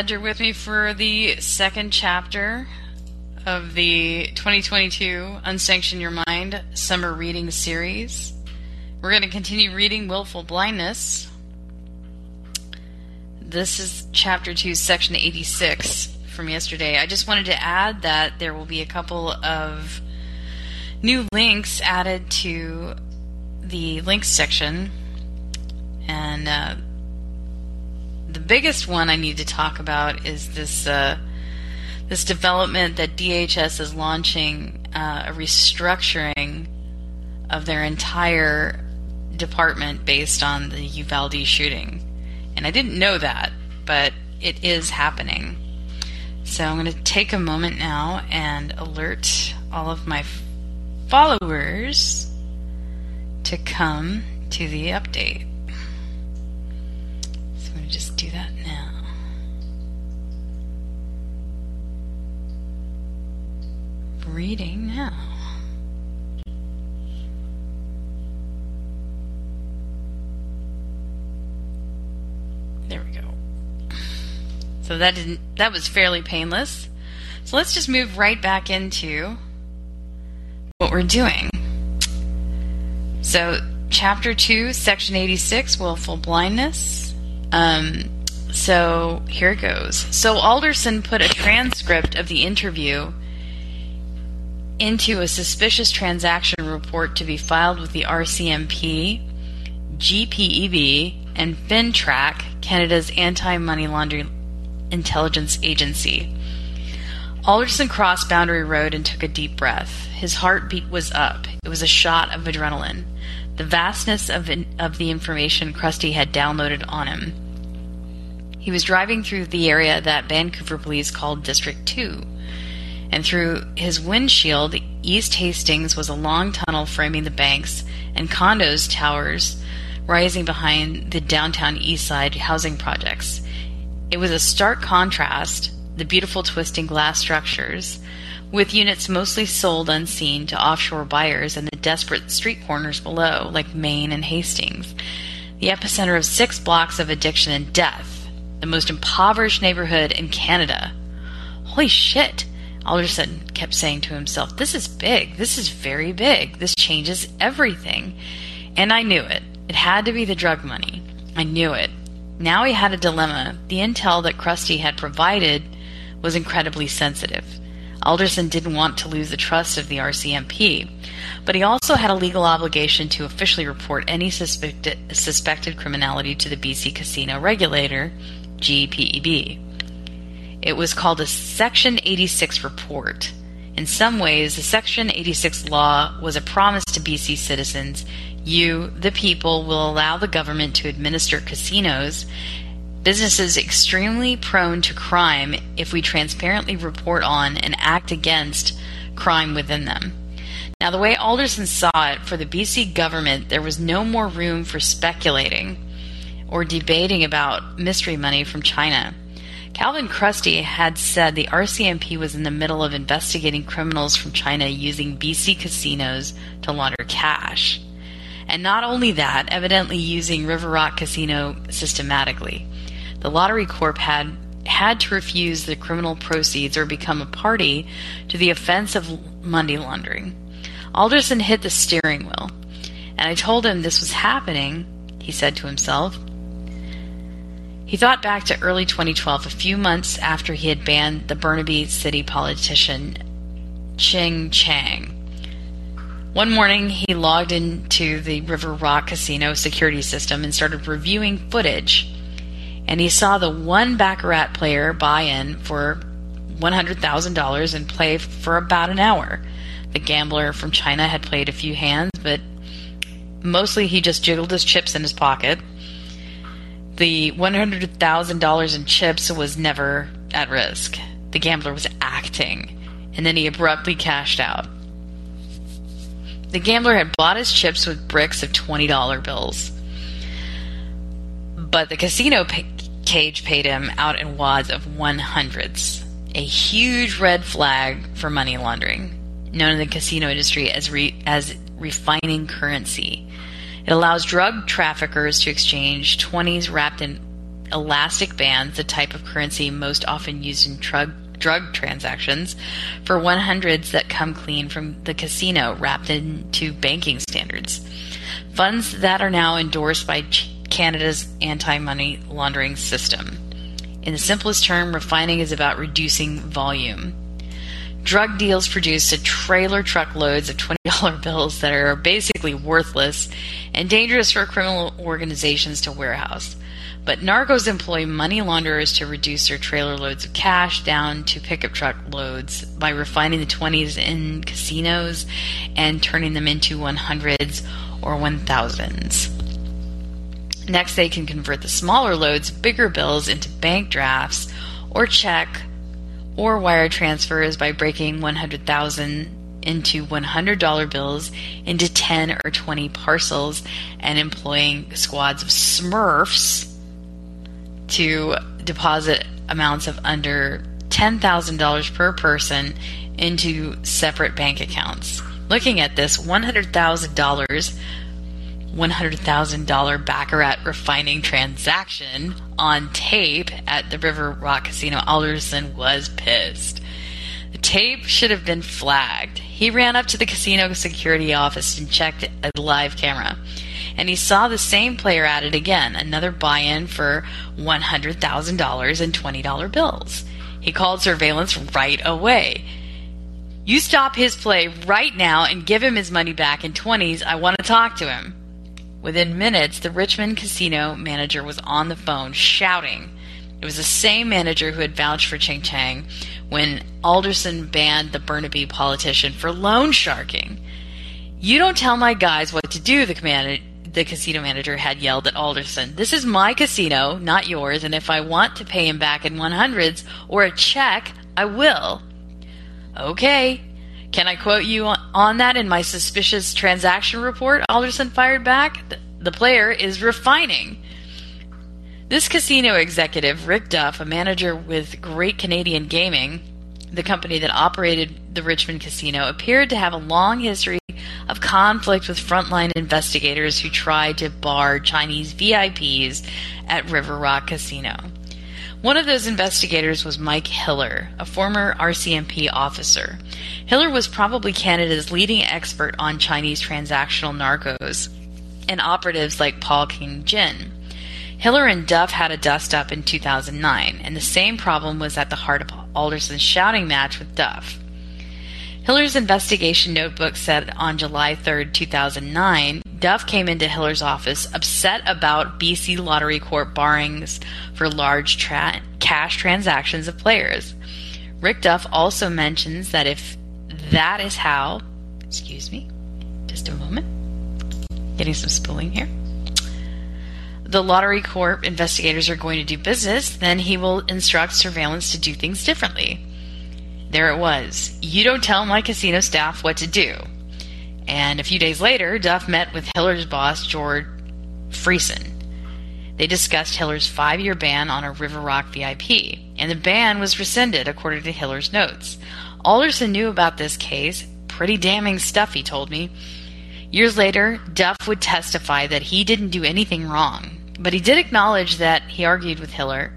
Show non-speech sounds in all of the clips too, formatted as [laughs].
glad you're with me for the second chapter of the 2022 Unsanction Your Mind Summer Reading Series. We're going to continue reading Willful Blindness. This is chapter 2, section 86 from yesterday. I just wanted to add that there will be a couple of new links added to the links section. And uh, the biggest one I need to talk about is this uh, this development that DHS is launching uh, a restructuring of their entire department based on the Uvalde shooting. And I didn't know that, but it is happening. So I'm going to take a moment now and alert all of my followers to come to the update. Just do that now. Reading now. There we go. So that didn't that was fairly painless. So let's just move right back into what we're doing. So chapter 2, section 86, willful blindness. Um, so here it goes. So Alderson put a transcript of the interview into a suspicious transaction report to be filed with the RCMP, GPEB, and FINTRAC, Canada's anti money laundering intelligence agency. Alderson crossed Boundary Road and took a deep breath. His heartbeat was up. It was a shot of adrenaline. The vastness of, in, of the information Chrustie had downloaded on him. He was driving through the area that Vancouver police called District 2. And through his windshield, East Hastings was a long tunnel framing the banks and condos towers rising behind the downtown east side housing projects. It was a stark contrast, the beautiful twisting glass structures, with units mostly sold unseen to offshore buyers and the desperate street corners below, like Main and Hastings, the epicenter of six blocks of addiction and death, the most impoverished neighborhood in Canada. Holy shit! Alderson kept saying to himself, This is big. This is very big. This changes everything. And I knew it. It had to be the drug money. I knew it. Now he had a dilemma. The intel that Chrustie had provided was incredibly sensitive. Alderson didn't want to lose the trust of the RCMP, but he also had a legal obligation to officially report any suspected, suspected criminality to the BC Casino Regulator, GPEB. It was called a Section 86 report. In some ways, the Section 86 law was a promise to BC citizens you, the people, will allow the government to administer casinos, businesses extremely prone to crime, if we transparently report on and act against crime within them. Now, the way Alderson saw it, for the BC government, there was no more room for speculating or debating about mystery money from China. Calvin Chrustie had said the RCMP was in the middle of investigating criminals from China using BC casinos to launder cash. And not only that, evidently using River Rock Casino systematically. The Lottery Corp had had to refuse the criminal proceeds or become a party to the offense of money laundering. Alderson hit the steering wheel, and I told him this was happening, he said to himself. He thought back to early 2012, a few months after he had banned the Burnaby city politician Ching Chang. One morning, he logged into the River Rock Casino security system and started reviewing footage. And he saw the one Baccarat player buy in for $100,000 and play for about an hour. The gambler from China had played a few hands, but mostly he just jiggled his chips in his pocket the $100,000 in chips was never at risk. The gambler was acting, and then he abruptly cashed out. The gambler had bought his chips with bricks of $20 bills. But the casino cage paid him out in wads of 100s, a huge red flag for money laundering, known in the casino industry as, re- as refining currency. It allows drug traffickers to exchange 20s wrapped in elastic bands, the type of currency most often used in drug, drug transactions, for 100s that come clean from the casino wrapped into banking standards. Funds that are now endorsed by Canada's anti money laundering system. In the simplest term, refining is about reducing volume. Drug deals produce a trailer truckloads of $20 [laughs] bills that are basically worthless and dangerous for criminal organizations to warehouse. But narcos employ money launderers to reduce their trailer loads of cash down to pickup truck loads by refining the 20s in casinos and turning them into 100s or 1000s. Next, they can convert the smaller loads, bigger bills, into bank drafts or check or wire transfers by breaking 100,000 into $100 bills into 10 or 20 parcels and employing squads of smurfs to deposit amounts of under $10,000 per person into separate bank accounts. Looking at this, $100,000 $100,000 Baccarat refining transaction on tape at the River Rock Casino, Alderson was pissed. The tape should have been flagged. He ran up to the casino security office and checked a live camera. And he saw the same player at it again, another buy in for $100,000 in $20 bills. He called surveillance right away. You stop his play right now and give him his money back in 20s. I want to talk to him. Within minutes, the Richmond casino manager was on the phone shouting. It was the same manager who had vouched for Ching Chang when Alderson banned the Burnaby politician for loan sharking. You don't tell my guys what to do, the, the casino manager had yelled at Alderson. This is my casino, not yours, and if I want to pay him back in 100s or a check, I will. Okay, can I quote you on that in my suspicious transaction report? Alderson fired back. The player is refining. This casino executive, Rick Duff, a manager with Great Canadian Gaming, the company that operated the Richmond casino, appeared to have a long history of conflict with frontline investigators who tried to bar Chinese VIPs at River Rock Casino. One of those investigators was Mike Hiller, a former RCMP officer. Hiller was probably Canada's leading expert on Chinese transactional narcos and operatives like Paul King Jin. Hiller and Duff had a dust up in 2009, and the same problem was at the heart of Alderson's shouting match with Duff. Hiller's investigation notebook said on July 3, 2009, Duff came into Hiller's office upset about BC Lottery Corp borrowings for large tra- cash transactions of players. Rick Duff also mentions that if that is how, excuse me, just a moment, getting some spooling here. The Lottery Corp investigators are going to do business, then he will instruct surveillance to do things differently. There it was. You don't tell my casino staff what to do. And a few days later, Duff met with Hiller's boss, George Friesen. They discussed Hiller's five year ban on a River Rock VIP, and the ban was rescinded according to Hiller's notes. Alderson knew about this case. Pretty damning stuff, he told me. Years later, Duff would testify that he didn't do anything wrong, but he did acknowledge that he argued with Hiller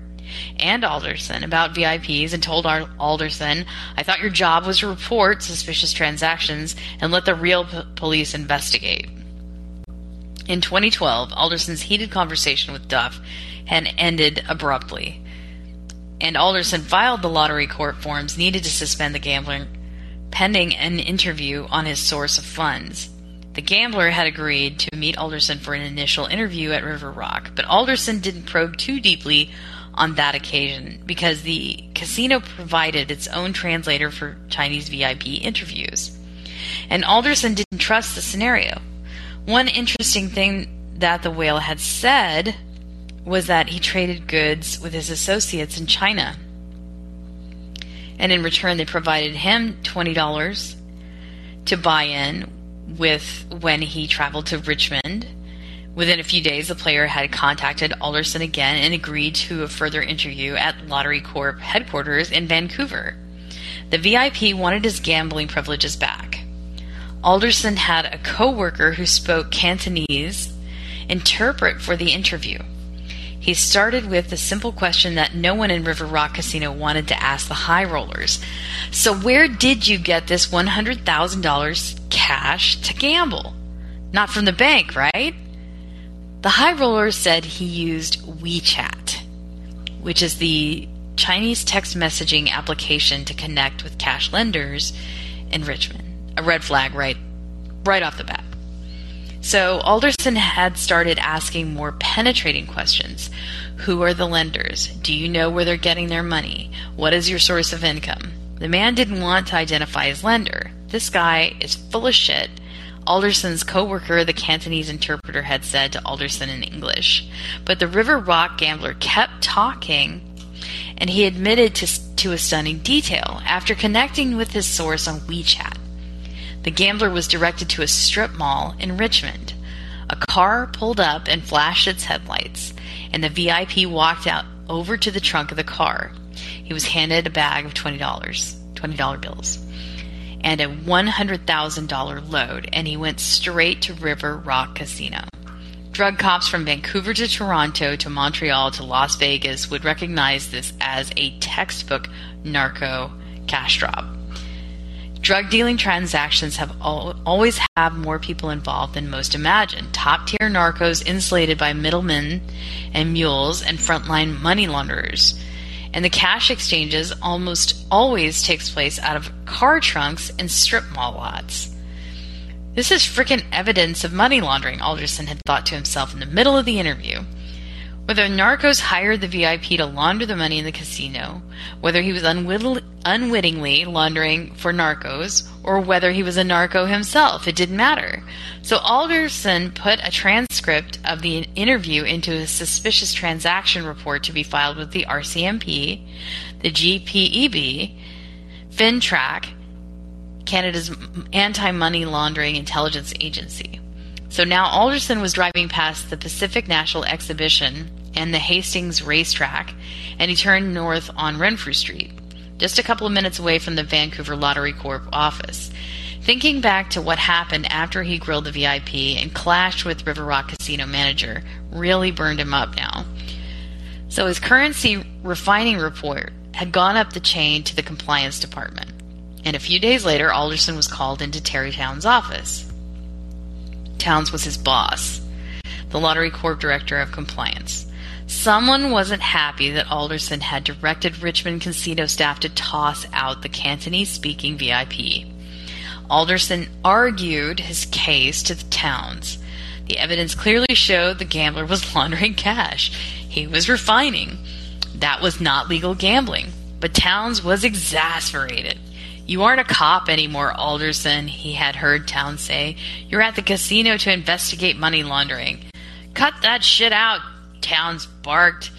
and Alderson about VIPs and told Alderson, I thought your job was to report suspicious transactions and let the real p- police investigate. In 2012, Alderson's heated conversation with Duff had ended abruptly, and Alderson filed the Lottery Corp forms needed to suspend the gambler pending an interview on his source of funds. The gambler had agreed to meet Alderson for an initial interview at River Rock, but Alderson didn't probe too deeply on that occasion because the casino provided its own translator for Chinese VIP interviews. And Alderson didn't trust the scenario. One interesting thing that the whale had said was that he traded goods with his associates in China. And in return, they provided him $20 to buy in with when he traveled to Richmond Within a few days, the player had contacted Alderson again and agreed to a further interview at Lottery Corp headquarters in Vancouver. The VIP wanted his gambling privileges back. Alderson had a co worker who spoke Cantonese interpret for the interview. He started with the simple question that no one in River Rock Casino wanted to ask the high rollers. So, where did you get this $100,000 cash to gamble? Not from the bank, right? The high rollers said he used WeChat, which is the Chinese text messaging application to connect with cash lenders in Richmond. A red flag right right off the bat. So Alderson had started asking more penetrating questions. Who are the lenders? Do you know where they're getting their money? What is your source of income? The man didn't want to identify his lender. This guy is full of shit. Alderson's co-worker, the Cantonese interpreter, had said to Alderson in English. But the River Rock gambler kept talking, and he admitted to, to a stunning detail after connecting with his source on WeChat. The gambler was directed to a strip mall in Richmond. A car pulled up and flashed its headlights, and the VIP walked out over to the trunk of the car. He was handed a bag of $20, $20 bills, and a $100,000 load, and he went straight to River Rock Casino. Drug cops from Vancouver to Toronto to Montreal to Las Vegas would recognize this as a textbook narco cash drop. Drug dealing transactions have al- always have more people involved than most imagine. Top tier narcos insulated by middlemen and mules and frontline money launderers. And the cash exchanges almost always takes place out of car trunks and strip mall lots. This is frickin' evidence of money laundering, Alderson had thought to himself in the middle of the interview. Whether Narcos hired the VIP to launder the money in the casino, whether he was unwittingly laundering for Narcos, or whether he was a narco himself, it didn't matter. So Alderson put a transcript of the interview into a suspicious transaction report to be filed with the RCMP, the GPEB, FINTRAC, Canada's anti money laundering intelligence agency. So now Alderson was driving past the Pacific National Exhibition and the Hastings Racetrack, and he turned north on Renfrew Street, just a couple of minutes away from the Vancouver Lottery Corp office. Thinking back to what happened after he grilled the VIP and clashed with River Rock Casino manager really burned him up now. So his currency refining report had gone up the chain to the compliance department. And a few days later, Alderson was called into Terry Towns' office. Towns was his boss, the Lottery Corp Director of Compliance. Someone wasn't happy that Alderson had directed Richmond casino staff to toss out the Cantonese speaking VIP. Alderson argued his case to the Towns. The evidence clearly showed the gambler was [laughs] laundering cash. He was refining. That was not legal gambling. But Towns was exasperated. You aren't a cop anymore, Alderson, he had heard Towns say. You're at the casino to investigate money laundering. Cut that shit out, Towns barked.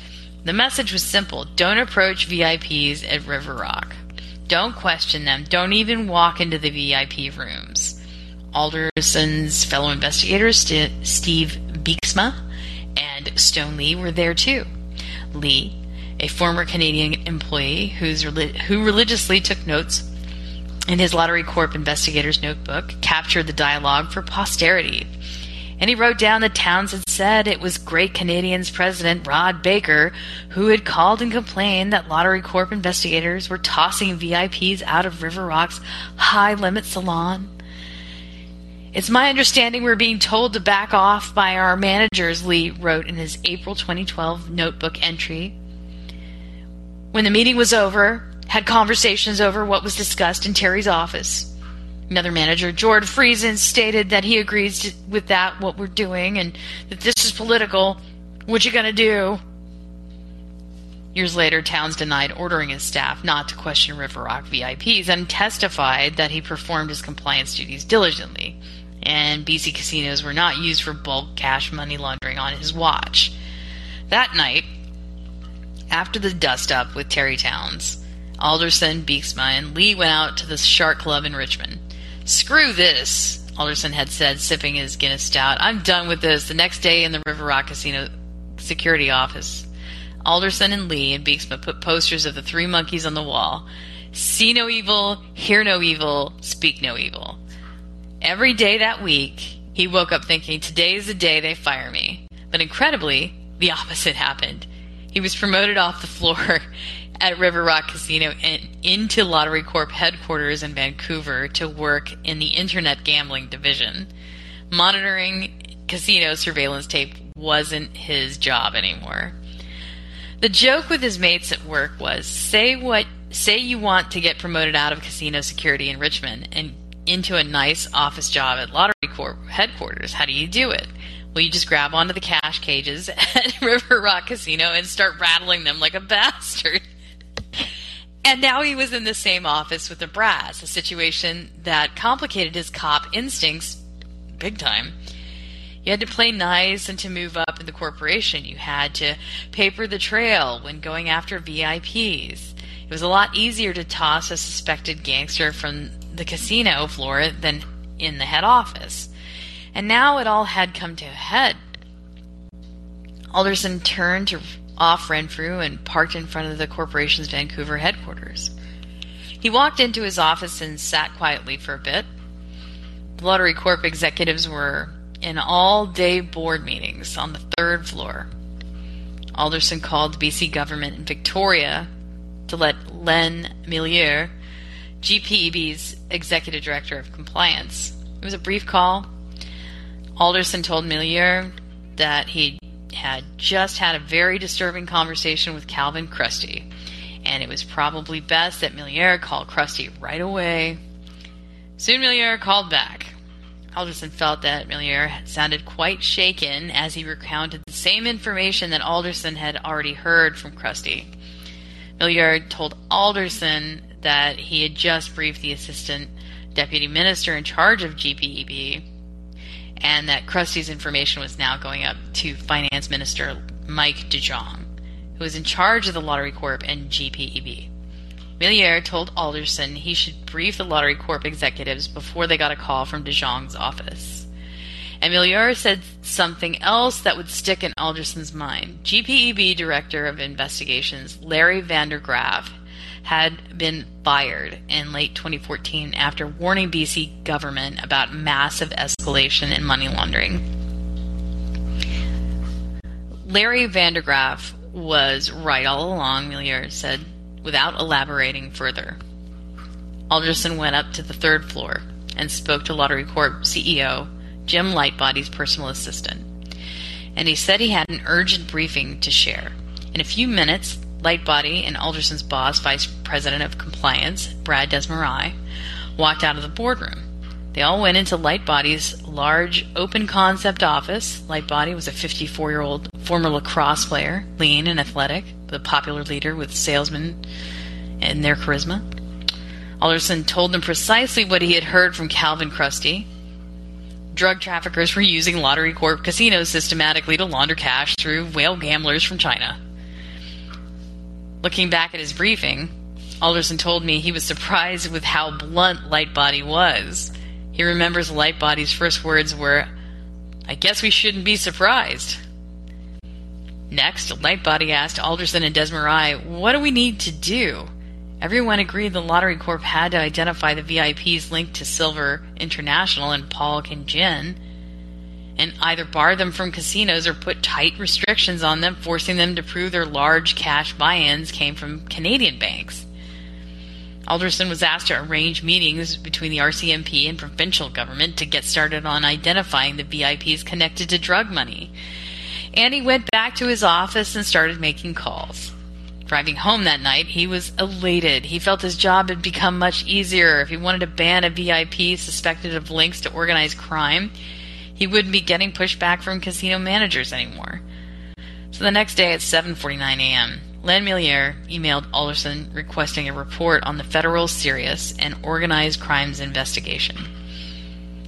The message was simple don't approach VIPs at River Rock. Don't question them. Don't even walk into the VIP rooms. Alderson's fellow investigators, St- Steve Beeksma and Stone Lee, were there too. Lee, a former Canadian employee who religiously took notes in his Lottery Corp investigator's notebook, captured the dialogue for posterity. And he wrote down that Towns said it was great Canadians President Rod Baker who had called and complained that Lottery Corp investigators were tossing VIPs out of River Rock's high limit salon. It's my understanding we're being told to back off by our managers, Lee wrote in his April 2012 notebook entry. When the meeting was over, had conversations over what was discussed in Terry's office. Another manager, George Friesen, stated that he agrees to, with that, what we're doing, and that this is political. What you gonna do? Years later, Towns denied ordering his staff not to question River Rock VIPs and testified that he performed his compliance duties diligently, and BC casinos were not used for bulk cash money laundering on his watch. That night, after the dust up with Terry Towns, Alderson, Beeksma, and Lee went out to the Shark Club in Richmond. Screw this, Alderson had said, sipping his Guinness stout. I'm done with this. The next day in the River Rock Casino security office, Alderson and Lee and Beeksma put posters of the three monkeys on the wall. See no evil, hear no evil, speak no evil. Every day that week, he woke up thinking, today is the day they fire me. But incredibly, the opposite happened. He was promoted off the floor [laughs] at River Rock Casino and into Lottery Corp headquarters in Vancouver to work in the internet gambling division. Monitoring casino surveillance tape wasn't his job anymore. The joke with his mates at work was say what say you want to get promoted out of casino security in Richmond and into a nice office job at Lottery Corp headquarters. How do you do it? Well, you just grab onto the cash cages [laughs] at River Rock Casino and start rattling them like a bastard. And now he was in the same office with the brass, a situation that complicated his cop instincts big time. You had to play nice and to move up in the corporation. You had to paper the trail when going after VIPs. It was a lot easier to toss a suspected gangster from the casino floor than in the head office. And now it all had come to a head. Alderson turned to off Renfrew and parked in front of the corporation's Vancouver headquarters. He walked into his office and sat quietly for a bit. The Lottery Corp executives were in all day board meetings on the third floor. Alderson called the BC government in Victoria to let Len Meilleur, GPEB's executive director of compliance. It was a brief call. Alderson told Meilleur that he had just had a very disturbing conversation with Calvin Chrustie, and it was probably best that Meilleur call Chrustie right away. Soon Meilleur called back. Alderson felt that Meilleur sounded quite shaken as he recounted the same information that Alderson had already heard from Chrustie. Meilleur told Alderson that he had just briefed the assistant deputy minister in charge of GPEB and that Chrustie's information was now going up to Finance Minister Mike DeJong, who was in charge of the Lottery Corp and GPEB. Meilleur told Alderson he should brief the Lottery Corp executives before they got a call from DeJong's office. And Meilleur said something else that would stick in Alderson's mind. GPEB Director of Investigations Larry Vandergraaf had been fired in late 2014 after warning BC government about massive escalation in money laundering. Larry Vandergraaf was right all along, Meilleur said, without elaborating further. Alderson went up to the third floor and spoke to Lottery Corp CEO Jim Lightbody's personal assistant. And he said he had an urgent briefing to share. In a few minutes, Lightbody and Alderson's boss, Vice President of Compliance, Brad Desmarais, walked out of the boardroom. They all went into Lightbody's large, open concept office. Lightbody was a 54 year old former lacrosse player, lean and athletic, the popular leader with salesmen and their charisma. Alderson told them precisely what he had heard from Calvin Chrustie. Drug traffickers were using Lottery Corp casinos systematically to launder cash through whale gamblers from China. Looking back at his briefing, Alderson told me he was surprised with how blunt Lightbody was. He remembers Lightbody's first words were, I guess we shouldn't be surprised. Next, Lightbody asked Alderson and Desmarais, What do we need to do? Everyone agreed the Lottery Corp had to identify the VIPs linked to Silver International and Paul King Jin and either bar them from casinos or put tight restrictions on them, forcing them to prove their large cash buy ins came from Canadian banks. Alderson was asked to arrange meetings between the RCMP and provincial government to get started on identifying the VIPs connected to drug money. And he went back to his office and started making calls. Driving home that night, he was elated. He felt his job had become much easier. If he wanted to ban a VIP suspected of links to organized crime, he wouldn't be getting pushback from casino managers anymore. So the next day at 7:49 a.m., Len emailed Alderson requesting a report on the federal serious and organized crimes investigation.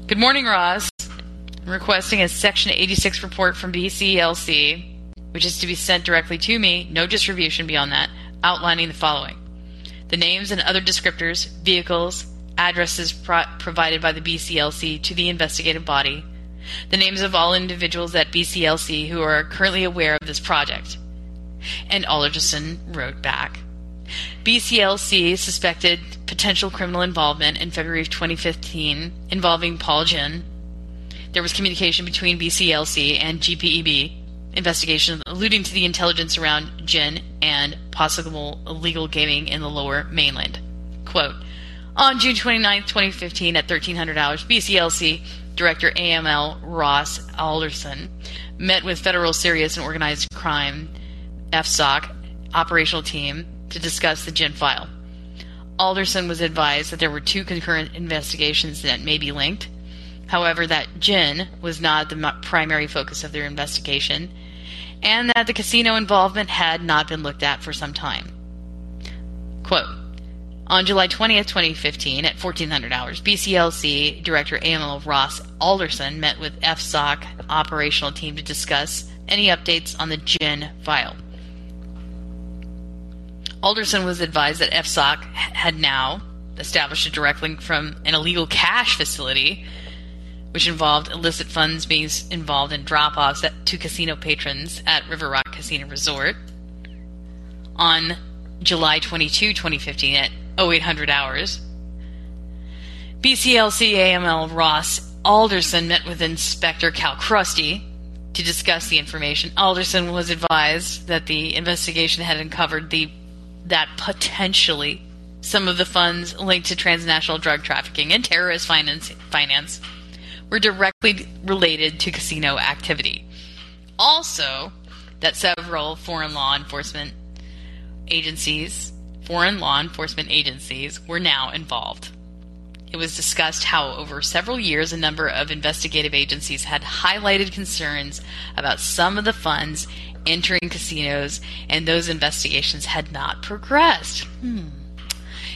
Good morning, Ross. I'm requesting a Section 86 report from BCLC, which is to be sent directly to me, no distribution beyond that, outlining the following the names and other descriptors, vehicles, addresses pro- provided by the BCLC to the investigative body, the names of all individuals at BCLC who are currently aware of this project. And Alderson wrote back. BCLC suspected potential criminal involvement in February of 2015 involving Paul Jin. There was communication between BCLC and GPEB investigation alluding to the intelligence around Jin and possible illegal gaming in the lower mainland. Quote, on June 29, 2015 at 1300 hours, BCLC Director AML Ross Alderson met with Federal Serious and Organized Crime FSOC operational team to discuss the Jin file. Alderson was advised that there were two concurrent investigations that may be linked. However, that Jin was not the primary focus of their investigation, and that the casino involvement had not been looked at for some time. Quote, on July 20th, 2015, at 1400 hours, BCLC Director AML Ross Alderson met with FSOC operational team to discuss any updates on the Jin file. Alderson was advised that FSOC had now established a direct link from an illegal cash facility, which involved illicit funds being involved in drop offs to casino patrons at River Rock Casino Resort. On July 22, 2015, at 0800 hours, BCLC AML Ross Alderson met with Inspector Cal Chrustie to discuss the information. Alderson was advised that the investigation had uncovered the that potentially some of the funds linked to transnational drug trafficking and terrorist finance, finance were directly related to casino activity. Also, that several foreign law enforcement agencies, foreign law enforcement agencies, were now involved. It was discussed how, over several years, a number of investigative agencies had highlighted concerns about some of the funds entering casinos, and those investigations had not progressed. Hmm.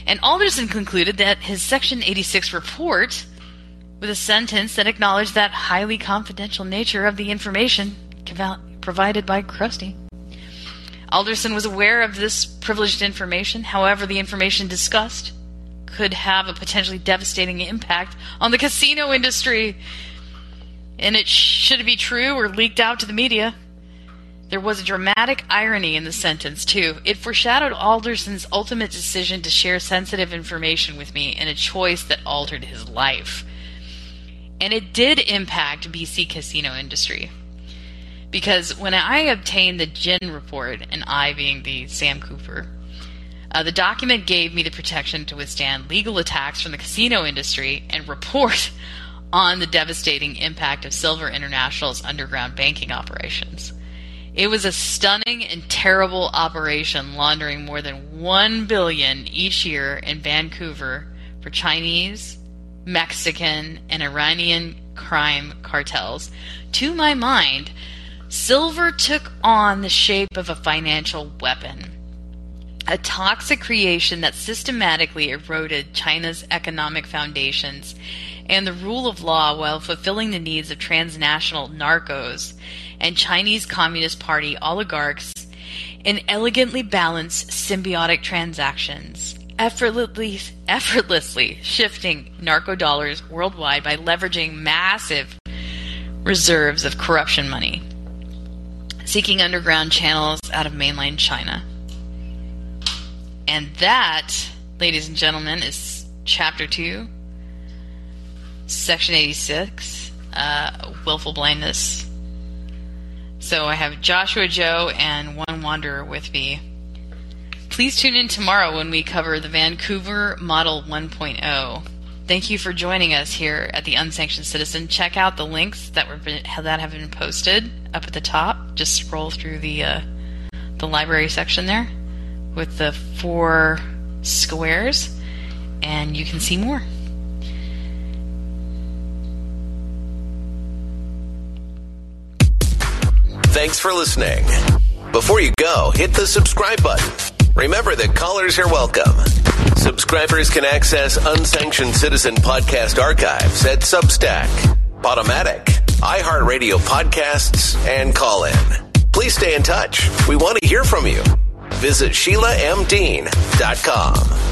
And Alderson concluded that his Section 86 report, with a sentence that acknowledged that highly confidential nature of the information provided by Chrustie. Alderson was aware of this privileged information, however, the information discussed could have a potentially devastating impact on the casino industry. And it should it be true or leaked out to the media. There was a dramatic irony in the sentence, too. It foreshadowed Alderson's ultimate decision to share sensitive information with me in a choice that altered his life. And it did impact BC casino industry. Because when I obtained the Jin report, and I being the Sam Cooper, uh, the document gave me the protection to withstand legal attacks from the casino industry and report [laughs] on the devastating impact of Silver International's underground banking operations. It was a stunning and terrible operation laundering more than 1 billion each year in Vancouver for Chinese, Mexican, and Iranian crime cartels. To my mind, silver took on the shape of a financial weapon. A toxic creation that systematically eroded China's economic foundations and the rule of law while fulfilling the needs of transnational narcos and Chinese Communist Party oligarchs in elegantly balanced symbiotic transactions, effortlessly, effortlessly shifting narco dollars worldwide by leveraging massive reserves of corruption money, seeking underground channels out of mainland China. And that, ladies and gentlemen, is chapter 2, section 86, uh, willful blindness. So I have Joshua Joe and One Wanderer with me. Please tune in tomorrow when we cover the Vancouver Model 1.0. Thank you for joining us here at the Unsanctioned Citizen. Check out the links that were been, that have been posted up at the top. Just scroll through the uh, the library section there with the four squares, and you can see more. Thanks for listening. Before you go, hit the subscribe button. Remember that callers are welcome. Subscribers can access unsanctioned citizen podcast archives at Substack, Podomatic, iHeartRadio podcasts, and call in. Please stay in touch. We want to hear from you. Visit SheilaMDean.com.